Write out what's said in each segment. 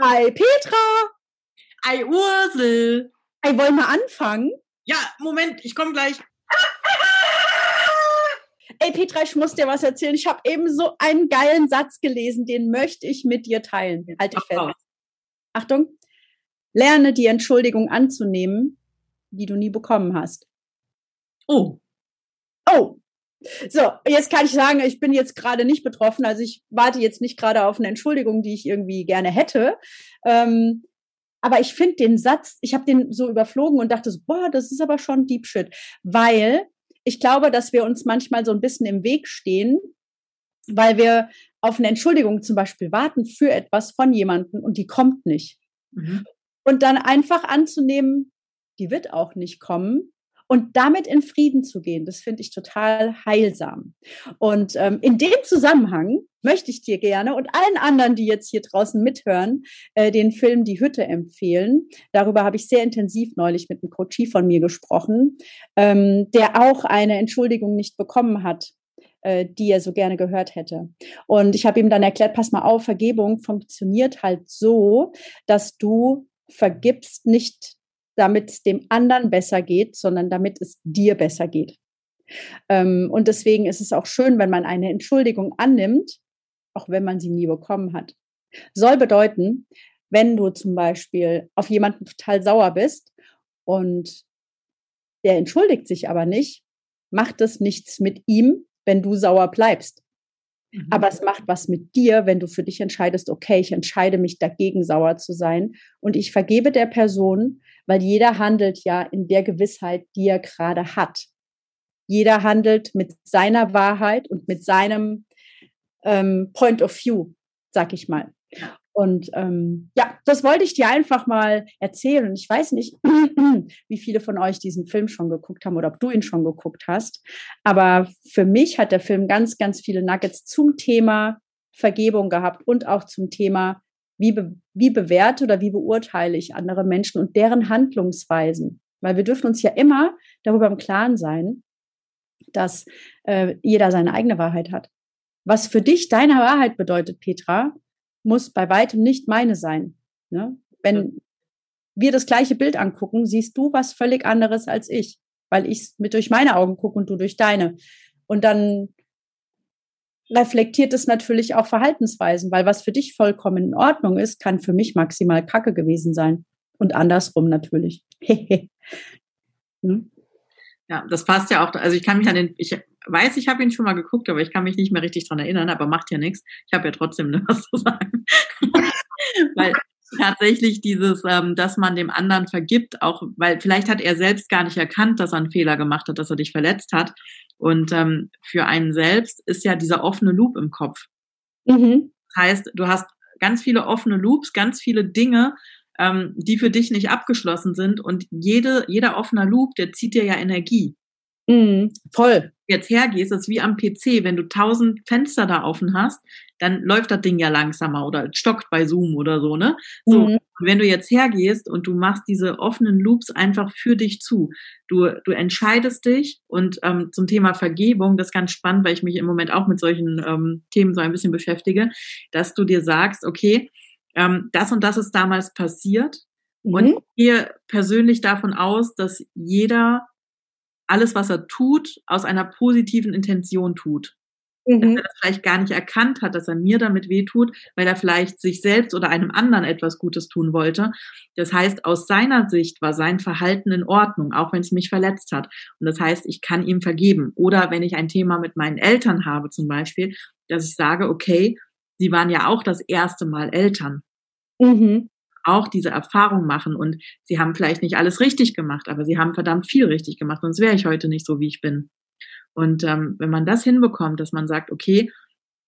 Hi Petra! Ei Ursel! Ei, wollen wir anfangen? Ja, Moment, ich komme gleich. Ey Petra, ich muss dir was erzählen. Ich habe eben so einen geilen Satz gelesen, den möchte ich mit dir teilen. Halt dich fest. Achtung. Lerne die Entschuldigung anzunehmen, die du nie bekommen hast. Oh. Oh. So, jetzt kann ich sagen, ich bin jetzt gerade nicht betroffen. Also ich warte jetzt nicht gerade auf eine Entschuldigung, die ich irgendwie gerne hätte. Ähm, aber ich finde den Satz, ich habe den so überflogen und dachte so, boah, das ist aber schon Deep Shit. Weil ich glaube, dass wir uns manchmal so ein bisschen im Weg stehen, weil wir auf eine Entschuldigung zum Beispiel warten für etwas von jemandem und die kommt nicht. Mhm. Und dann einfach anzunehmen, die wird auch nicht kommen, und damit in Frieden zu gehen, das finde ich total heilsam. Und ähm, in dem Zusammenhang möchte ich dir gerne und allen anderen, die jetzt hier draußen mithören, äh, den Film Die Hütte empfehlen. Darüber habe ich sehr intensiv neulich mit einem Coachie von mir gesprochen, ähm, der auch eine Entschuldigung nicht bekommen hat äh, die er so gerne gehört hätte. Und ich habe ihm dann erklärt, pass mal auf, Vergebung funktioniert halt so, dass du vergibst nicht damit es dem anderen besser geht, sondern damit es dir besser geht. Ähm, und deswegen ist es auch schön, wenn man eine Entschuldigung annimmt, auch wenn man sie nie bekommen hat. Soll bedeuten, wenn du zum Beispiel auf jemanden total sauer bist und der entschuldigt sich aber nicht, macht es nichts mit ihm, wenn du sauer bleibst. Mhm. Aber es macht was mit dir, wenn du für dich entscheidest, okay, ich entscheide mich dagegen, sauer zu sein und ich vergebe der Person, weil jeder handelt ja in der Gewissheit, die er gerade hat. Jeder handelt mit seiner Wahrheit und mit seinem ähm, Point of View, sag ich mal. Und ähm, ja, das wollte ich dir einfach mal erzählen. Ich weiß nicht, wie viele von euch diesen Film schon geguckt haben oder ob du ihn schon geguckt hast. Aber für mich hat der Film ganz, ganz viele Nuggets zum Thema Vergebung gehabt und auch zum Thema wie, be wie bewerte oder wie beurteile ich andere Menschen und deren Handlungsweisen. Weil wir dürfen uns ja immer darüber im Klaren sein, dass äh, jeder seine eigene Wahrheit hat. Was für dich deine Wahrheit bedeutet, Petra, muss bei weitem nicht meine sein. Ne? Wenn ja. wir das gleiche Bild angucken, siehst du was völlig anderes als ich, weil ich mit durch meine Augen gucke und du durch deine. Und dann reflektiert es natürlich auch Verhaltensweisen, weil was für dich vollkommen in Ordnung ist, kann für mich maximal Kacke gewesen sein. Und andersrum natürlich. hm? Ja, das passt ja auch. Also ich kann mich an den, ich weiß, ich habe ihn schon mal geguckt, aber ich kann mich nicht mehr richtig dran erinnern, aber macht ja nichts. Ich habe ja trotzdem was zu sagen. weil tatsächlich dieses, ähm, dass man dem anderen vergibt, auch weil vielleicht hat er selbst gar nicht erkannt, dass er einen Fehler gemacht hat, dass er dich verletzt hat. Und ähm, für einen selbst ist ja dieser offene Loop im Kopf. Mhm. Das heißt, du hast ganz viele offene Loops, ganz viele Dinge, ähm, die für dich nicht abgeschlossen sind. Und jede, jeder offener Loop, der zieht dir ja Energie. Mhm, voll. Jetzt hergehst, ist wie am PC, wenn du tausend Fenster da offen hast, dann läuft das Ding ja langsamer oder stockt bei Zoom oder so, ne? So, mhm. wenn du jetzt hergehst und du machst diese offenen Loops einfach für dich zu, du, du entscheidest dich und ähm, zum Thema Vergebung, das ist ganz spannend, weil ich mich im Moment auch mit solchen ähm, Themen so ein bisschen beschäftige, dass du dir sagst, okay, ähm, das und das ist damals passiert mhm. und gehe persönlich davon aus, dass jeder alles, was er tut, aus einer positiven Intention tut. Mhm. Dass er das vielleicht gar nicht erkannt hat, dass er mir damit wehtut, weil er vielleicht sich selbst oder einem anderen etwas Gutes tun wollte. Das heißt, aus seiner Sicht war sein Verhalten in Ordnung, auch wenn es mich verletzt hat. Und das heißt, ich kann ihm vergeben. Oder wenn ich ein Thema mit meinen Eltern habe zum Beispiel, dass ich sage, okay, sie waren ja auch das erste Mal Eltern. Mhm auch diese Erfahrung machen und sie haben vielleicht nicht alles richtig gemacht, aber sie haben verdammt viel richtig gemacht, sonst wäre ich heute nicht so, wie ich bin. Und ähm, wenn man das hinbekommt, dass man sagt, okay,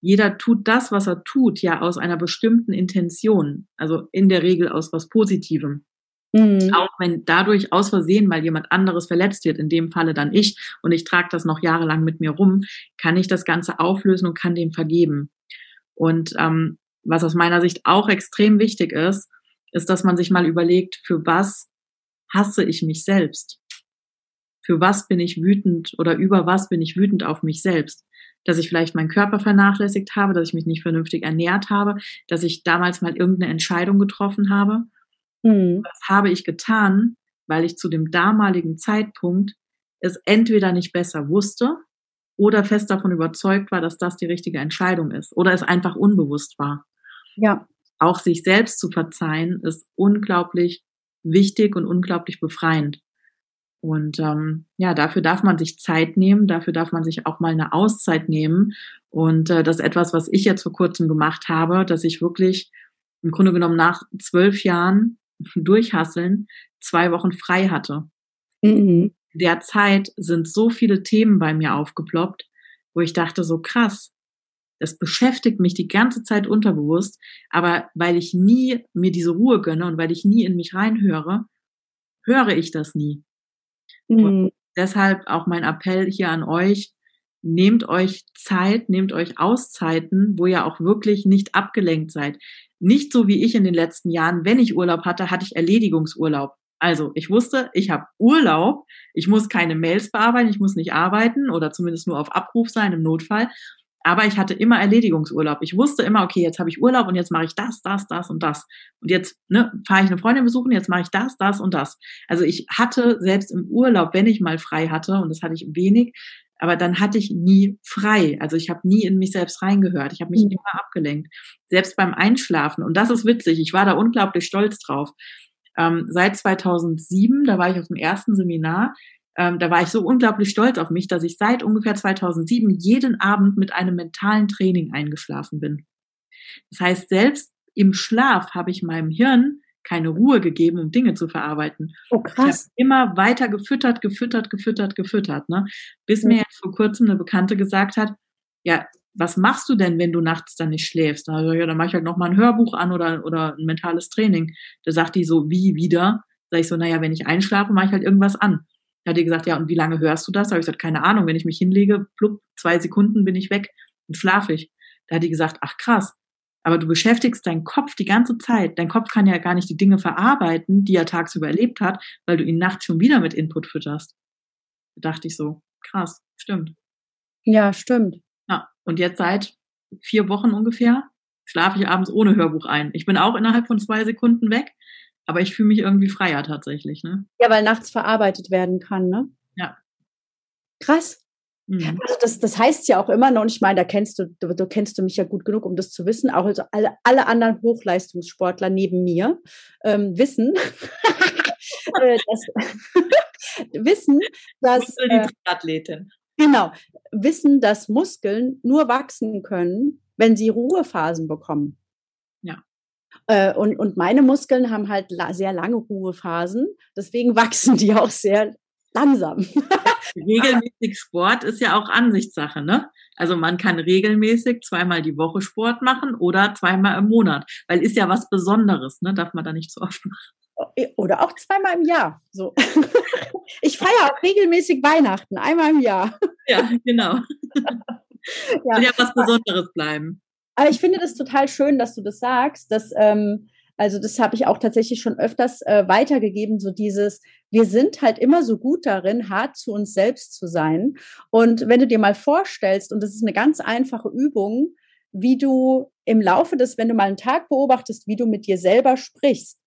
jeder tut das, was er tut, ja aus einer bestimmten Intention, also in der Regel aus was Positivem. Mhm. Auch wenn dadurch aus Versehen mal jemand anderes verletzt wird, in dem Falle dann ich, und ich trage das noch jahrelang mit mir rum, kann ich das Ganze auflösen und kann dem vergeben. Und ähm, was aus meiner Sicht auch extrem wichtig ist, ist, dass man sich mal überlegt, für was hasse ich mich selbst? Für was bin ich wütend oder über was bin ich wütend auf mich selbst? dass ich vielleicht meinen Körper vernachlässigt habe, dass ich mich nicht vernünftig ernährt habe, dass ich damals mal irgendeine Entscheidung getroffen habe. Mhm. Das habe ich getan, weil ich zu dem damaligen Zeitpunkt es entweder nicht besser wusste oder fest davon überzeugt war, dass das die richtige Entscheidung ist oder es einfach unbewusst war. Ja. Auch sich selbst zu verzeihen ist unglaublich wichtig und unglaublich befreiend. Und ähm, ja, dafür darf man sich Zeit nehmen, dafür darf man sich auch mal eine Auszeit nehmen. Und äh, das ist etwas, was ich jetzt vor kurzem gemacht habe, dass ich wirklich im Grunde genommen nach zwölf Jahren durchhasseln zwei Wochen frei hatte. Mhm. In der Zeit sind so viele Themen bei mir aufgeploppt, wo ich dachte, so krass, das beschäftigt mich die ganze Zeit unterbewusst, aber weil ich nie mir diese Ruhe gönne und weil ich nie in mich reinhöre, höre ich das nie. Mhm. deshalb auch mein Appell hier an euch, nehmt euch Zeit, nehmt euch Auszeiten, wo ihr auch wirklich nicht abgelenkt seid. Nicht so wie ich in den letzten Jahren, wenn ich Urlaub hatte, hatte ich Erledigungsurlaub. Also ich wusste, ich habe Urlaub, ich muss keine Mails bearbeiten, ich muss nicht arbeiten oder zumindest nur auf Abruf sein im Notfall. Aber ich hatte immer Erledigungsurlaub. Ich wusste immer, okay, jetzt habe ich Urlaub und jetzt mache ich das, das, das und das. Und jetzt ne, fahre ich eine Freundin besuchen, jetzt mache ich das, das und das. Also ich hatte selbst im Urlaub, wenn ich mal frei hatte, und das hatte ich wenig, aber dann hatte ich nie frei. Also ich habe nie in mich selbst reingehört. Ich habe mich mhm. immer abgelenkt. Selbst beim Einschlafen. Und das ist witzig. Ich war da unglaublich stolz drauf. Ähm, seit 2007, da war ich auf dem ersten Seminar, ähm, da war ich so unglaublich stolz auf mich, dass ich seit ungefähr 2007 jeden Abend mit einem mentalen Training eingeschlafen bin. Das heißt, selbst im Schlaf habe ich meinem Hirn keine Ruhe gegeben, um Dinge zu verarbeiten. Oh, krass. Ich immer weiter gefüttert, gefüttert, gefüttert, gefüttert, ne? Bis mir jetzt vor kurzem eine Bekannte gesagt hat, ja, was machst du denn, wenn du nachts dann nicht schläfst? Also, ja, dann mache ich halt nochmal ein Hörbuch an oder, oder ein mentales Training. Da sagt die so, wie wieder? Sag ich so, naja, wenn ich einschlafe, mache ich halt irgendwas an. Da hat die gesagt, ja, und wie lange hörst du das? Da habe ich gesagt, keine Ahnung, wenn ich mich hinlege, plupp, zwei Sekunden bin ich weg und schlafe ich. Da hat die gesagt, ach krass, aber du beschäftigst deinen Kopf die ganze Zeit. Dein Kopf kann ja gar nicht die Dinge verarbeiten, die er tagsüber erlebt hat, weil du ihn nachts schon wieder mit Input fütterst. Da dachte ich so, krass, stimmt. Ja, stimmt. Ja, und jetzt seit vier Wochen ungefähr schlafe ich abends ohne Hörbuch ein. Ich bin auch innerhalb von zwei Sekunden weg, aber ich fühle mich irgendwie freier tatsächlich. Ne? Ja, weil nachts verarbeitet werden kann, ne? Ja. Krass. Mhm. Also das, das heißt ja auch immer noch, und ich meine, da kennst du, du, du, kennst du mich ja gut genug, um das zu wissen, auch also alle, alle anderen Hochleistungssportler neben mir ähm, wissen, äh, dass, wissen, dass äh, Athletin. Genau, wissen, dass Muskeln nur wachsen können, wenn sie Ruhephasen bekommen. Ja. Äh, und, und meine Muskeln haben halt sehr lange Ruhephasen, deswegen wachsen die auch sehr langsam. regelmäßig Sport ist ja auch Ansichtssache, ne? Also man kann regelmäßig zweimal die Woche Sport machen oder zweimal im Monat, weil ist ja was Besonderes, ne? Darf man da nicht zu oft machen. Oder auch zweimal im Jahr. So. Ich feiere auch regelmäßig Weihnachten, einmal im Jahr. Ja, genau. Ja. Soll ja was Besonderes bleiben. Aber ich finde das total schön, dass du das sagst, dass ähm, also das habe ich auch tatsächlich schon öfters äh, weitergegeben, so dieses, wir sind halt immer so gut darin, hart zu uns selbst zu sein. Und wenn du dir mal vorstellst, und das ist eine ganz einfache Übung, wie du im Laufe des, wenn du mal einen Tag beobachtest, wie du mit dir selber sprichst.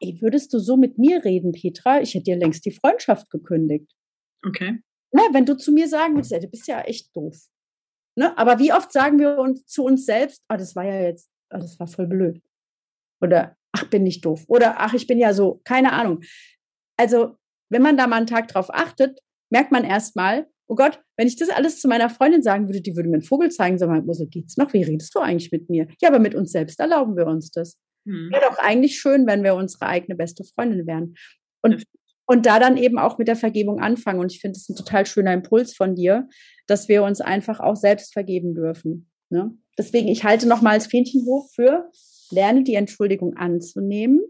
Ey, würdest du so mit mir reden, Petra? Ich hätte dir längst die Freundschaft gekündigt. Okay. Na, wenn du zu mir sagen würdest, ey, du bist ja echt doof. Ne? Aber wie oft sagen wir uns zu uns selbst, ah, das war ja jetzt, ah, das war voll blöd. Oder ach, bin ich doof. Oder ach, ich bin ja so, keine Ahnung. Also, wenn man da mal einen Tag drauf achtet, merkt man erstmal, oh Gott, wenn ich das alles zu meiner Freundin sagen würde, die würde mir einen Vogel zeigen, sag mal, so geht's noch? Wie redest du eigentlich mit mir? Ja, aber mit uns selbst erlauben wir uns das. Hm. Wäre doch eigentlich schön, wenn wir unsere eigene beste Freundin wären. Und, und da dann eben auch mit der Vergebung anfangen. Und ich finde es ein total schöner Impuls von dir, dass wir uns einfach auch selbst vergeben dürfen. Ne? Deswegen, ich halte nochmal als Fähnchenhof für Lerne die Entschuldigung anzunehmen,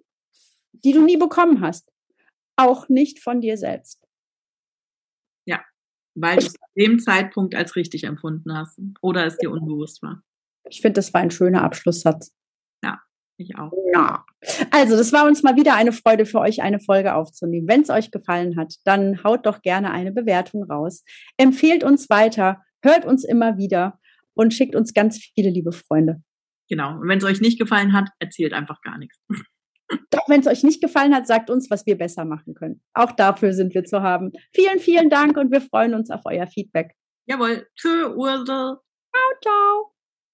die du nie bekommen hast. Auch nicht von dir selbst. Ja, weil du es zu dem Zeitpunkt als richtig empfunden hast oder es dir unbewusst war. Ich finde, das war ein schöner Abschlusssatz. Ja, ich auch. Ja. Also, das war uns mal wieder eine Freude für euch, eine Folge aufzunehmen. Wenn es euch gefallen hat, dann haut doch gerne eine Bewertung raus. Empfehlt uns weiter hört uns immer wieder und schickt uns ganz viele liebe Freunde. Genau. Und wenn es euch nicht gefallen hat, erzählt einfach gar nichts. Doch, wenn es euch nicht gefallen hat, sagt uns, was wir besser machen können. Auch dafür sind wir zu haben. Vielen, vielen Dank und wir freuen uns auf euer Feedback. Jawohl. Tschö, Ursel. Ciao, ciao.